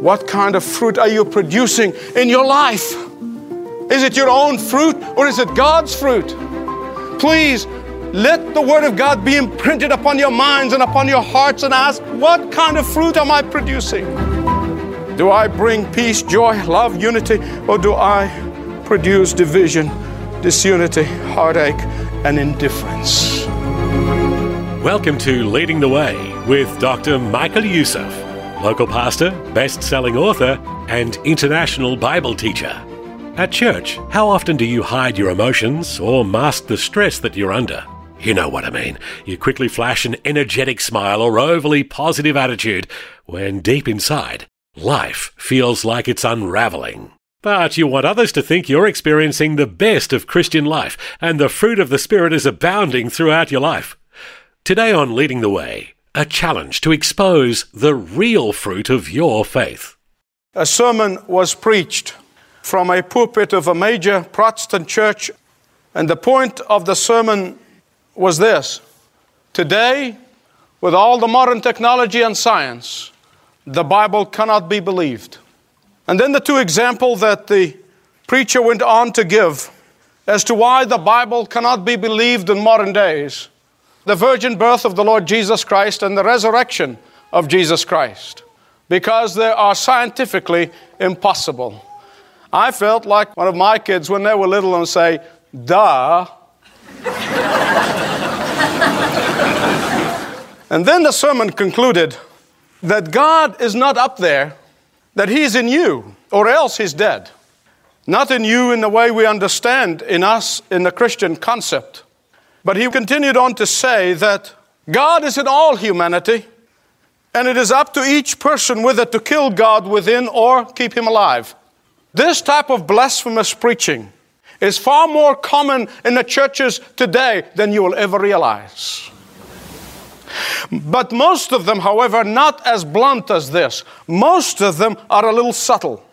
What kind of fruit are you producing in your life? Is it your own fruit or is it God's fruit? Please let the Word of God be imprinted upon your minds and upon your hearts and ask, what kind of fruit am I producing? Do I bring peace, joy, love, unity, or do I produce division, disunity, heartache, and indifference? Welcome to Leading the Way with Dr. Michael Youssef, local pastor, best selling author, and international Bible teacher. At church, how often do you hide your emotions or mask the stress that you're under? You know what I mean. You quickly flash an energetic smile or overly positive attitude when deep inside, life feels like it's unraveling. But you want others to think you're experiencing the best of Christian life and the fruit of the Spirit is abounding throughout your life. Today on Leading the Way, a challenge to expose the real fruit of your faith. A sermon was preached from a pulpit of a major Protestant church, and the point of the sermon was this Today, with all the modern technology and science, the Bible cannot be believed. And then the two examples that the preacher went on to give as to why the Bible cannot be believed in modern days the virgin birth of the Lord Jesus Christ and the resurrection of Jesus Christ because they are scientifically impossible. I felt like one of my kids when they were little and say, duh. and then the sermon concluded that God is not up there, that He's in you, or else He's dead. Not in you in the way we understand in us in the Christian concept. But he continued on to say that God is in all humanity, and it is up to each person whether to kill God within or keep him alive. This type of blasphemous preaching is far more common in the churches today than you will ever realize. But most of them, however, not as blunt as this. Most of them are a little subtle.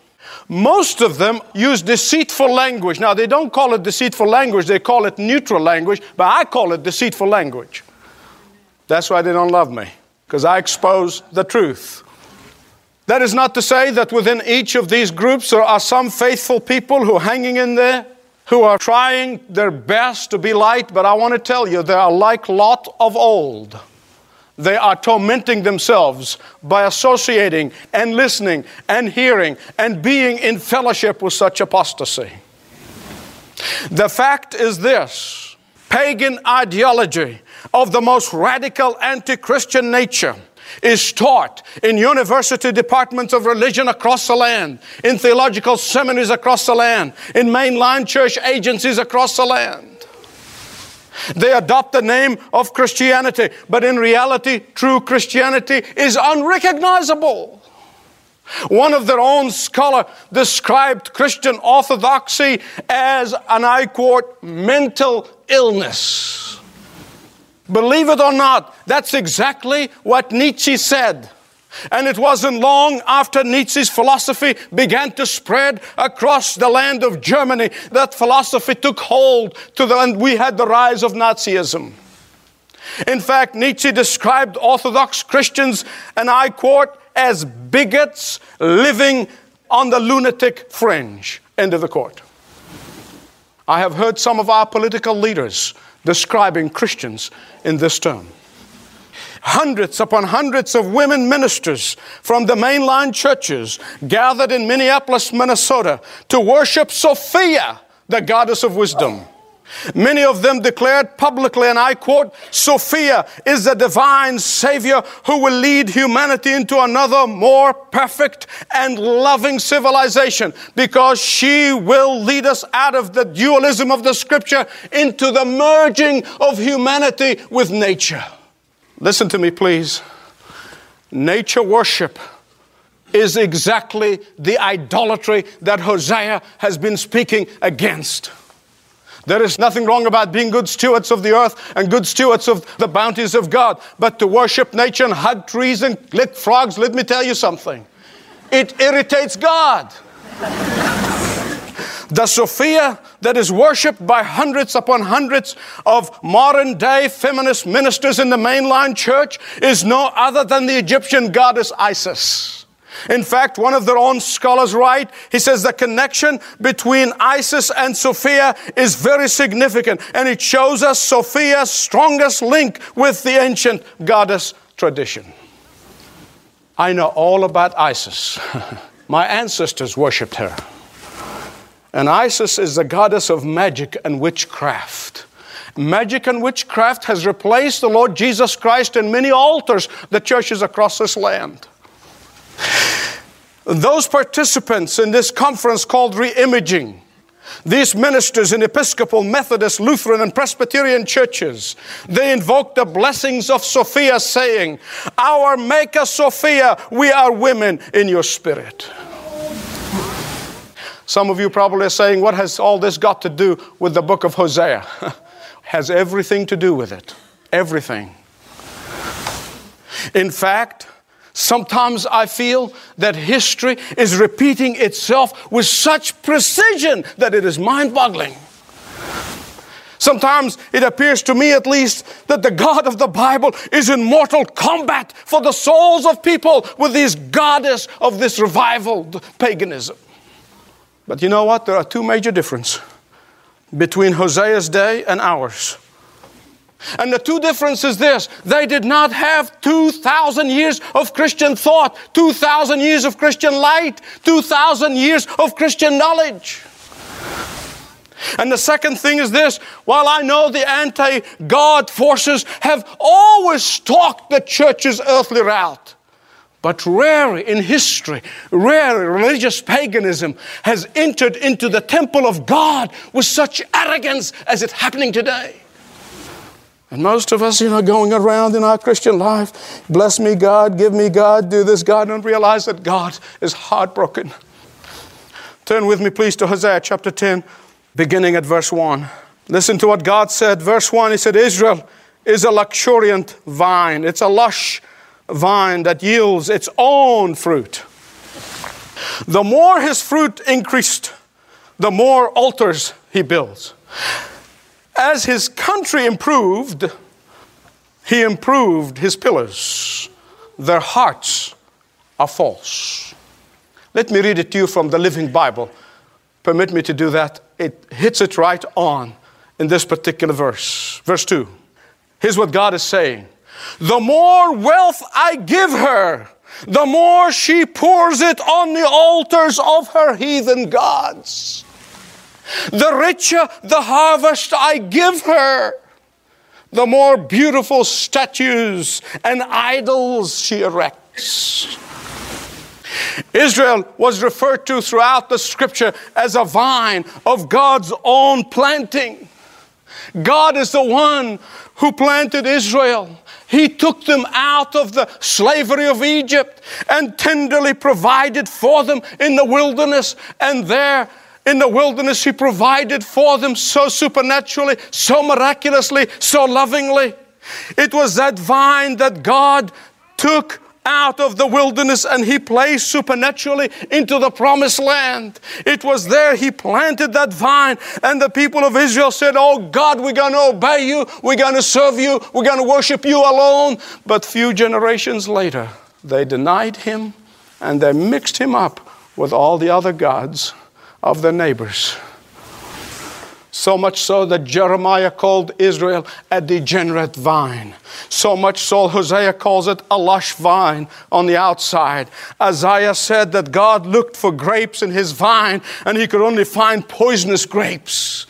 Most of them use deceitful language. Now, they don't call it deceitful language, they call it neutral language, but I call it deceitful language. That's why they don't love me, because I expose the truth. That is not to say that within each of these groups there are some faithful people who are hanging in there, who are trying their best to be light, but I want to tell you they are like Lot of old. They are tormenting themselves by associating and listening and hearing and being in fellowship with such apostasy. The fact is this pagan ideology of the most radical anti Christian nature is taught in university departments of religion across the land, in theological seminaries across the land, in mainline church agencies across the land. They adopt the name of Christianity, but in reality, true Christianity is unrecognizable. One of their own scholar described Christian orthodoxy as, and I quote, mental illness. Believe it or not, that's exactly what Nietzsche said. And it wasn't long after Nietzsche's philosophy began to spread across the land of Germany that philosophy took hold to the, and we had the rise of Nazism. In fact, Nietzsche described Orthodox Christians, and I quote, as bigots living on the lunatic fringe. End of the quote. I have heard some of our political leaders describing Christians in this term hundreds upon hundreds of women ministers from the mainline churches gathered in Minneapolis, Minnesota to worship Sophia, the goddess of wisdom. Many of them declared publicly, and I quote, Sophia is the divine Savior who will lead humanity into another more perfect and loving civilization because she will lead us out of the dualism of the scripture into the merging of humanity with nature. Listen to me, please. nature worship is exactly the idolatry that Hosea has been speaking against. There is nothing wrong about being good stewards of the earth and good stewards of the bounties of God. But to worship nature and hug trees and lick frogs, let me tell you something. It irritates God. The Sophia that is worshipped by hundreds upon hundreds of modern day feminist ministers in the mainline church is no other than the Egyptian goddess Isis. In fact, one of their own scholars write, he says the connection between Isis and Sophia is very significant, and it shows us Sophia's strongest link with the ancient goddess tradition. I know all about Isis. My ancestors worshipped her. And Isis is the goddess of magic and witchcraft. Magic and witchcraft has replaced the Lord Jesus Christ in many altars, the churches across this land. Those participants in this conference called Reimaging, these ministers in Episcopal, Methodist, Lutheran, and Presbyterian churches, they invoked the blessings of Sophia, saying, Our Maker Sophia, we are women in your spirit. Some of you probably are saying, What has all this got to do with the book of Hosea? has everything to do with it. Everything. In fact, Sometimes I feel that history is repeating itself with such precision that it is mind boggling. Sometimes it appears to me, at least, that the God of the Bible is in mortal combat for the souls of people with this goddess of this revival paganism. But you know what? There are two major differences between Hosea's day and ours. And the two differences is this they did not have 2,000 years of Christian thought, 2,000 years of Christian light, 2,000 years of Christian knowledge. And the second thing is this while I know the anti God forces have always stalked the church's earthly route, but rarely in history, rarely religious paganism has entered into the temple of God with such arrogance as it's happening today. And most of us, you know, going around in our Christian life, bless me, God, give me, God, do this, God, and realize that God is heartbroken. Turn with me, please, to Hosea chapter 10, beginning at verse 1. Listen to what God said. Verse 1, He said, Israel is a luxuriant vine, it's a lush vine that yields its own fruit. The more his fruit increased, the more altars he builds. As his country improved, he improved his pillars. Their hearts are false. Let me read it to you from the Living Bible. Permit me to do that. It hits it right on in this particular verse. Verse 2. Here's what God is saying The more wealth I give her, the more she pours it on the altars of her heathen gods. The richer the harvest I give her, the more beautiful statues and idols she erects. Israel was referred to throughout the scripture as a vine of God's own planting. God is the one who planted Israel. He took them out of the slavery of Egypt and tenderly provided for them in the wilderness, and there in the wilderness, He provided for them so supernaturally, so miraculously, so lovingly. It was that vine that God took out of the wilderness and he placed supernaturally into the promised land. It was there he planted that vine, and the people of Israel said, Oh God, we're going to obey you, we're going to serve you, we're going to worship you alone. But few generations later, they denied him and they mixed him up with all the other gods of their neighbors. So much so that Jeremiah called Israel a degenerate vine. So much so Hosea calls it a lush vine on the outside. Isaiah said that God looked for grapes in his vine and he could only find poisonous grapes.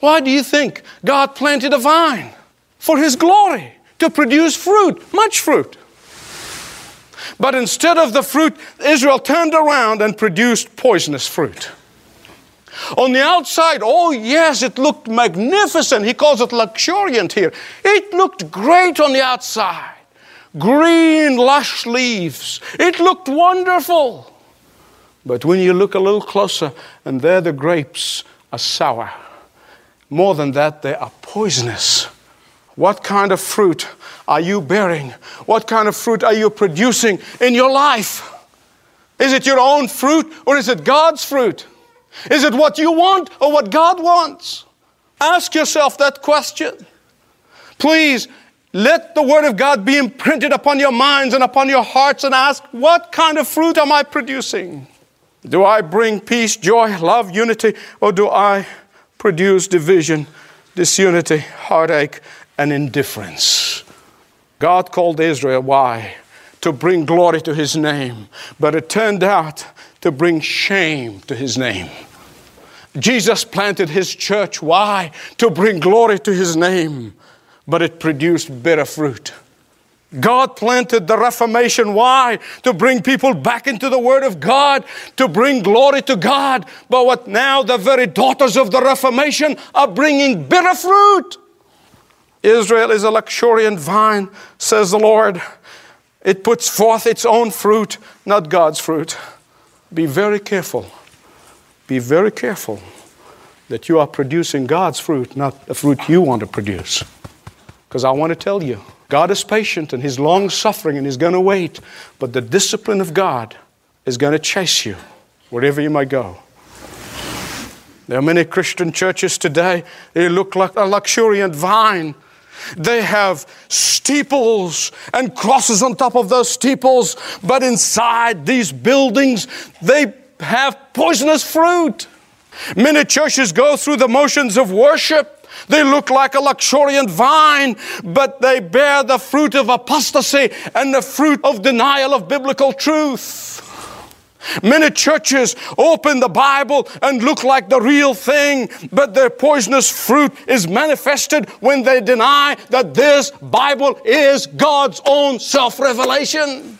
Why do you think God planted a vine? For his glory, to produce fruit, much fruit. But instead of the fruit, Israel turned around and produced poisonous fruit. On the outside, oh yes, it looked magnificent. He calls it luxuriant here. It looked great on the outside. green, lush leaves. It looked wonderful. But when you look a little closer, and there the grapes are sour. More than that, they are poisonous. What kind of fruit are you bearing? What kind of fruit are you producing in your life? Is it your own fruit or is it God's fruit? Is it what you want or what God wants? Ask yourself that question. Please let the Word of God be imprinted upon your minds and upon your hearts and ask, what kind of fruit am I producing? Do I bring peace, joy, love, unity, or do I produce division, disunity, heartache, and indifference? God called Israel, why? To bring glory to His name, but it turned out to bring shame to His name. Jesus planted His church, why? To bring glory to His name, but it produced bitter fruit. God planted the Reformation. Why? To bring people back into the Word of God, to bring glory to God. But what now the very daughters of the Reformation are bringing bitter fruit. Israel is a luxuriant vine, says the Lord. It puts forth its own fruit, not God's fruit. Be very careful. Be very careful that you are producing God's fruit, not the fruit you want to produce. Because I want to tell you, God is patient and He's long suffering and He's going to wait. But the discipline of God is going to chase you wherever you might go. There are many Christian churches today, they look like a luxuriant vine. They have steeples and crosses on top of those steeples, but inside these buildings, they have poisonous fruit. Many churches go through the motions of worship they look like a luxuriant vine, but they bear the fruit of apostasy and the fruit of denial of biblical truth. Many churches open the Bible and look like the real thing, but their poisonous fruit is manifested when they deny that this Bible is God's own self revelation.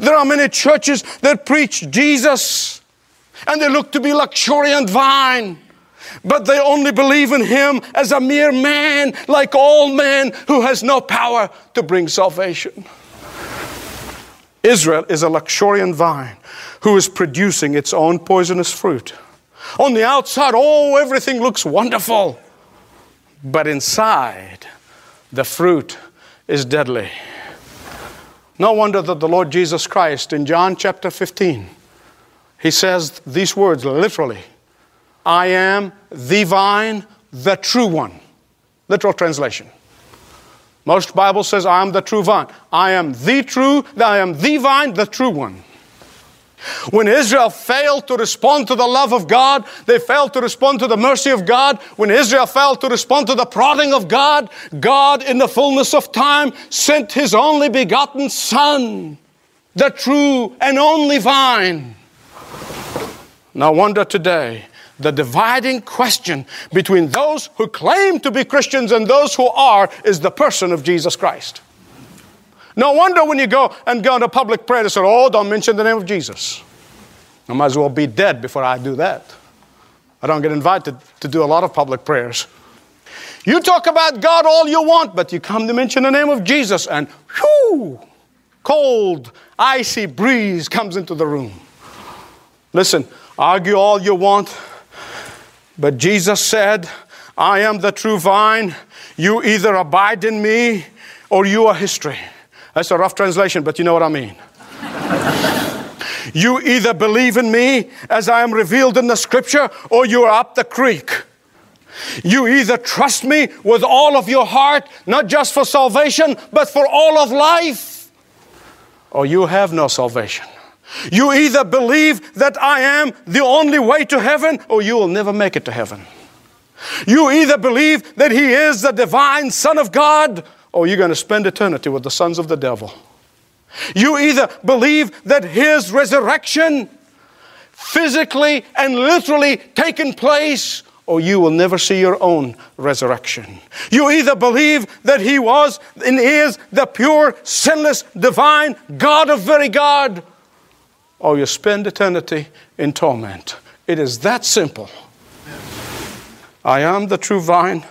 There are many churches that preach Jesus and they look to be luxuriant vine but they only believe in him as a mere man, like all men, who has no power to bring salvation. Israel is a luxuriant vine who is producing its own poisonous fruit. On the outside, oh, everything looks wonderful. But inside, the fruit is deadly. No wonder that the Lord Jesus Christ in John chapter 15, he says these words literally I am the vine, the true one. Literal translation. Most Bible says, I am the true vine. I am the true, I am the vine, the true one. When Israel failed to respond to the love of God, they failed to respond to the mercy of God. When Israel failed to respond to the prodding of God, God, in the fullness of time, sent His only begotten Son, the true and only vine. No wonder today the dividing question between those who claim to be Christians and those who are is the person of Jesus Christ. No wonder when you go and go into public prayer, they say, Oh, don't mention the name of Jesus. I might as well be dead before I do that. I don't get invited to do a lot of public prayers. You talk about God all you want, but you come to mention the name of Jesus, and whew, cold, icy breeze comes into the room. Listen, argue all you want. But Jesus said, I am the true vine. You either abide in me or you are history. That's a rough translation, but you know what I mean. you either believe in me as I am revealed in the scripture or you are up the creek. You either trust me with all of your heart, not just for salvation, but for all of life, or you have no salvation. You either believe that I am the only way to heaven or you will never make it to heaven. You either believe that He is the divine Son of God or you're going to spend eternity with the sons of the devil. You either believe that His resurrection physically and literally taken place or you will never see your own resurrection. You either believe that He was and is the pure, sinless, divine God of very God, or you spend eternity in torment. It is that simple. I am the true vine,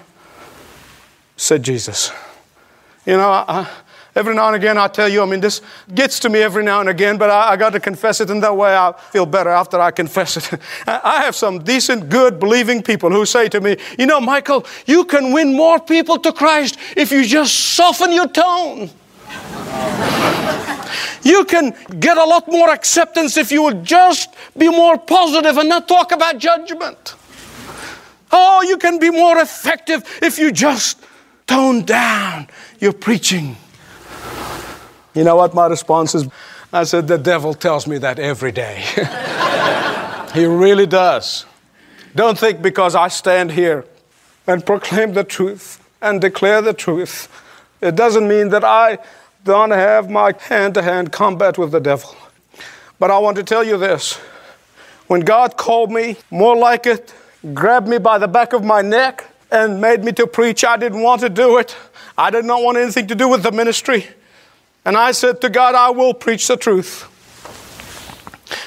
said Jesus. You know, I, Every now and again, I tell you, I mean, this gets to me every now and again, but I, I got to confess it, and that way I feel better after I confess it. I have some decent, good, believing people who say to me, You know, Michael, you can win more people to Christ if you just soften your tone. you can get a lot more acceptance if you would just be more positive and not talk about judgment. Oh, you can be more effective if you just tone down your preaching. You know what my response is? I said, The devil tells me that every day. he really does. Don't think because I stand here and proclaim the truth and declare the truth, it doesn't mean that I don't have my hand to hand combat with the devil. But I want to tell you this when God called me, more like it, grabbed me by the back of my neck, and made me to preach, I didn't want to do it. I did not want anything to do with the ministry. And I said to God, I will preach the truth.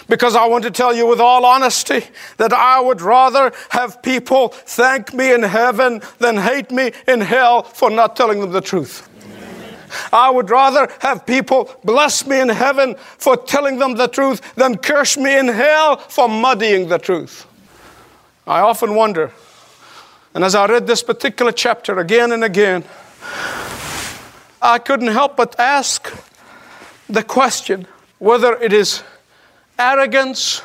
Because I want to tell you with all honesty that I would rather have people thank me in heaven than hate me in hell for not telling them the truth. I would rather have people bless me in heaven for telling them the truth than curse me in hell for muddying the truth. I often wonder, and as I read this particular chapter again and again, I couldn't help but ask the question whether it is arrogance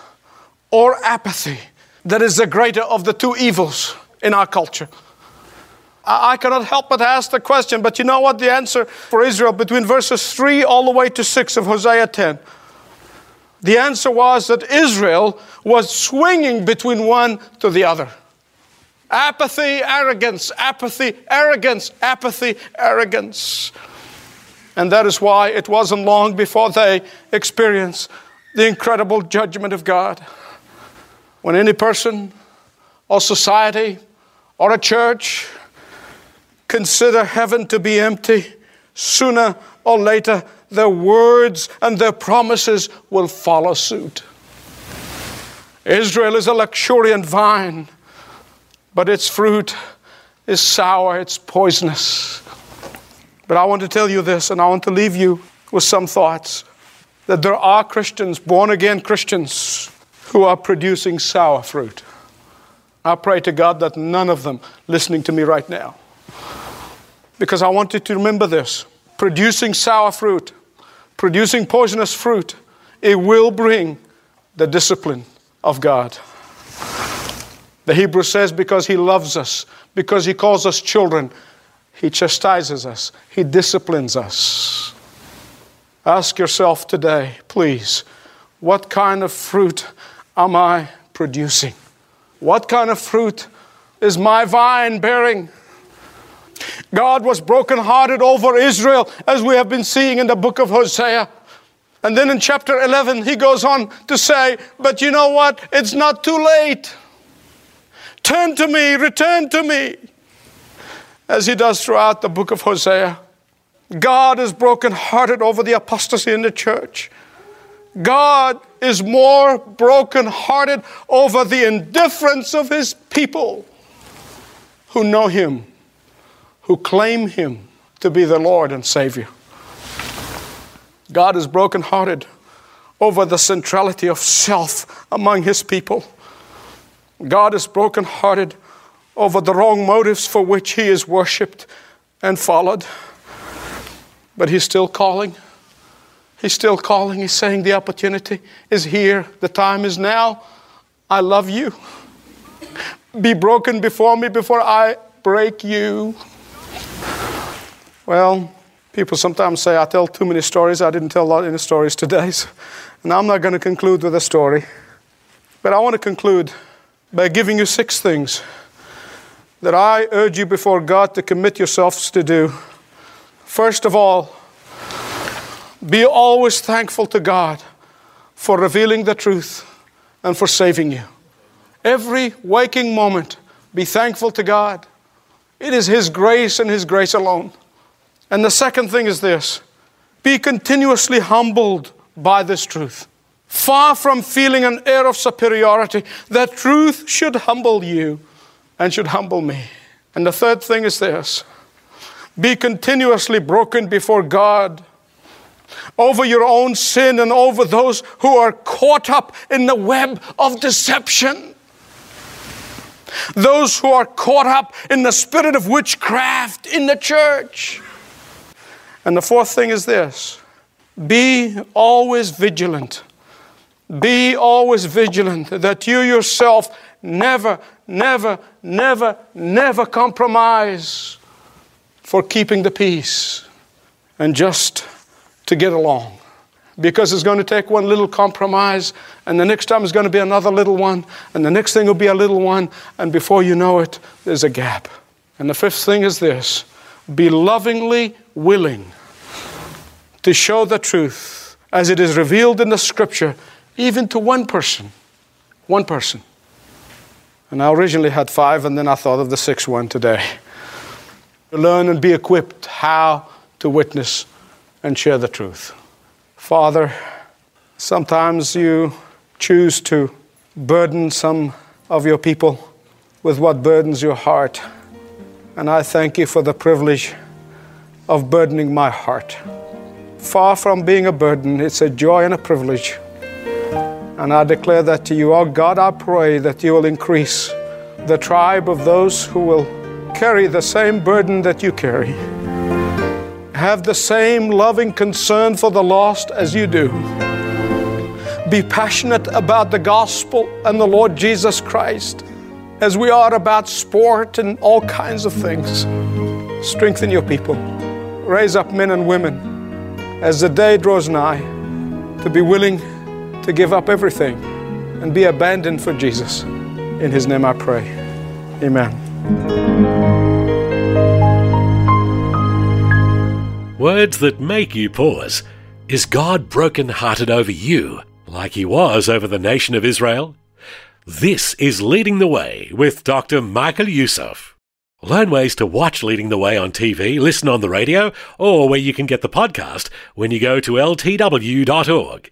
or apathy that is the greater of the two evils in our culture. I cannot help but ask the question, but you know what the answer for Israel between verses 3 all the way to 6 of Hosea 10? The answer was that Israel was swinging between one to the other. Apathy, arrogance, apathy, arrogance, apathy, arrogance. And that is why it wasn't long before they experienced the incredible judgment of God. When any person or society or a church consider heaven to be empty, sooner or later their words and their promises will follow suit. Israel is a luxuriant vine, but its fruit is sour, it's poisonous. But I want to tell you this, and I want to leave you with some thoughts that there are Christians, born again Christians, who are producing sour fruit. I pray to God that none of them listening to me right now. Because I want you to remember this producing sour fruit, producing poisonous fruit, it will bring the discipline of God. The Hebrew says, because He loves us, because He calls us children, he chastises us, He disciplines us. Ask yourself today, please, what kind of fruit am I producing? What kind of fruit is my vine bearing? God was brokenhearted over Israel, as we have been seeing in the book of Hosea. And then in chapter 11, he goes on to say, But you know what? It's not too late. Turn to me, return to me as he does throughout the book of Hosea. God is brokenhearted over the apostasy in the church. God is more brokenhearted over the indifference of his people who know him, who claim him to be the Lord and Savior. God is brokenhearted over the centrality of self among his people. God is brokenhearted over the wrong motives for which he is worshiped and followed. But he's still calling. He's still calling. He's saying the opportunity is here. The time is now. I love you. Be broken before me before I break you. Well, people sometimes say I tell too many stories. I didn't tell a lot of stories today. So, and I'm not going to conclude with a story. But I want to conclude by giving you six things that I urge you before God to commit yourselves to do. First of all, be always thankful to God for revealing the truth and for saving you. Every waking moment, be thankful to God. It is His grace and His grace alone. And the second thing is this be continuously humbled by this truth. Far from feeling an air of superiority, that truth should humble you and should humble me. And the third thing is this be continuously broken before God over your own sin and over those who are caught up in the web of deception. Those who are caught up in the spirit of witchcraft in the church. And the fourth thing is this be always vigilant. Be always vigilant that you yourself never, never, never, never compromise for keeping the peace and just to get along. Because it's going to take one little compromise, and the next time it's going to be another little one, and the next thing will be a little one, and before you know it, there's a gap. And the fifth thing is this be lovingly willing to show the truth as it is revealed in the scripture, even to one person. One person. And I originally had five, and then I thought of the sixth one today. To learn and be equipped how to witness and share the truth. Father, sometimes you choose to burden some of your people with what burdens your heart. And I thank you for the privilege of burdening my heart. Far from being a burden, it's a joy and a privilege. And I declare that to you, oh God, I pray that you will increase the tribe of those who will carry the same burden that you carry have the same loving concern for the lost as you do. Be passionate about the gospel and the Lord Jesus Christ as we are about sport and all kinds of things. Strengthen your people. Raise up men and women as the day draws nigh to be willing to give up everything and be abandoned for Jesus. In His name I pray. Amen. Words that make you pause. Is God broken-hearted over you, like he was over the nation of Israel? This is Leading the Way with Dr. Michael Youssef. Learn ways to watch Leading the Way on TV, listen on the radio, or where you can get the podcast when you go to ltw.org.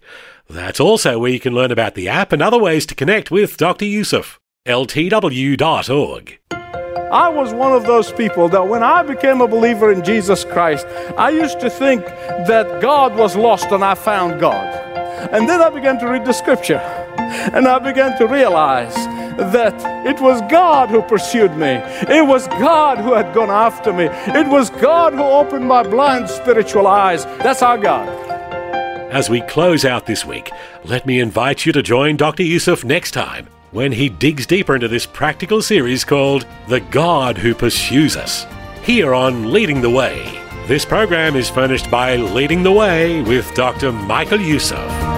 That's also where you can learn about the app and other ways to connect with Dr. Youssef. ltw.org. I was one of those people that when I became a believer in Jesus Christ, I used to think that God was lost and I found God. And then I began to read the scripture and I began to realize that it was God who pursued me. It was God who had gone after me. It was God who opened my blind spiritual eyes. That's our God. As we close out this week, let me invite you to join Dr. Youssef next time when he digs deeper into this practical series called The God Who Pursues Us, here on Leading the Way. This program is furnished by Leading the Way with Dr. Michael Youssef.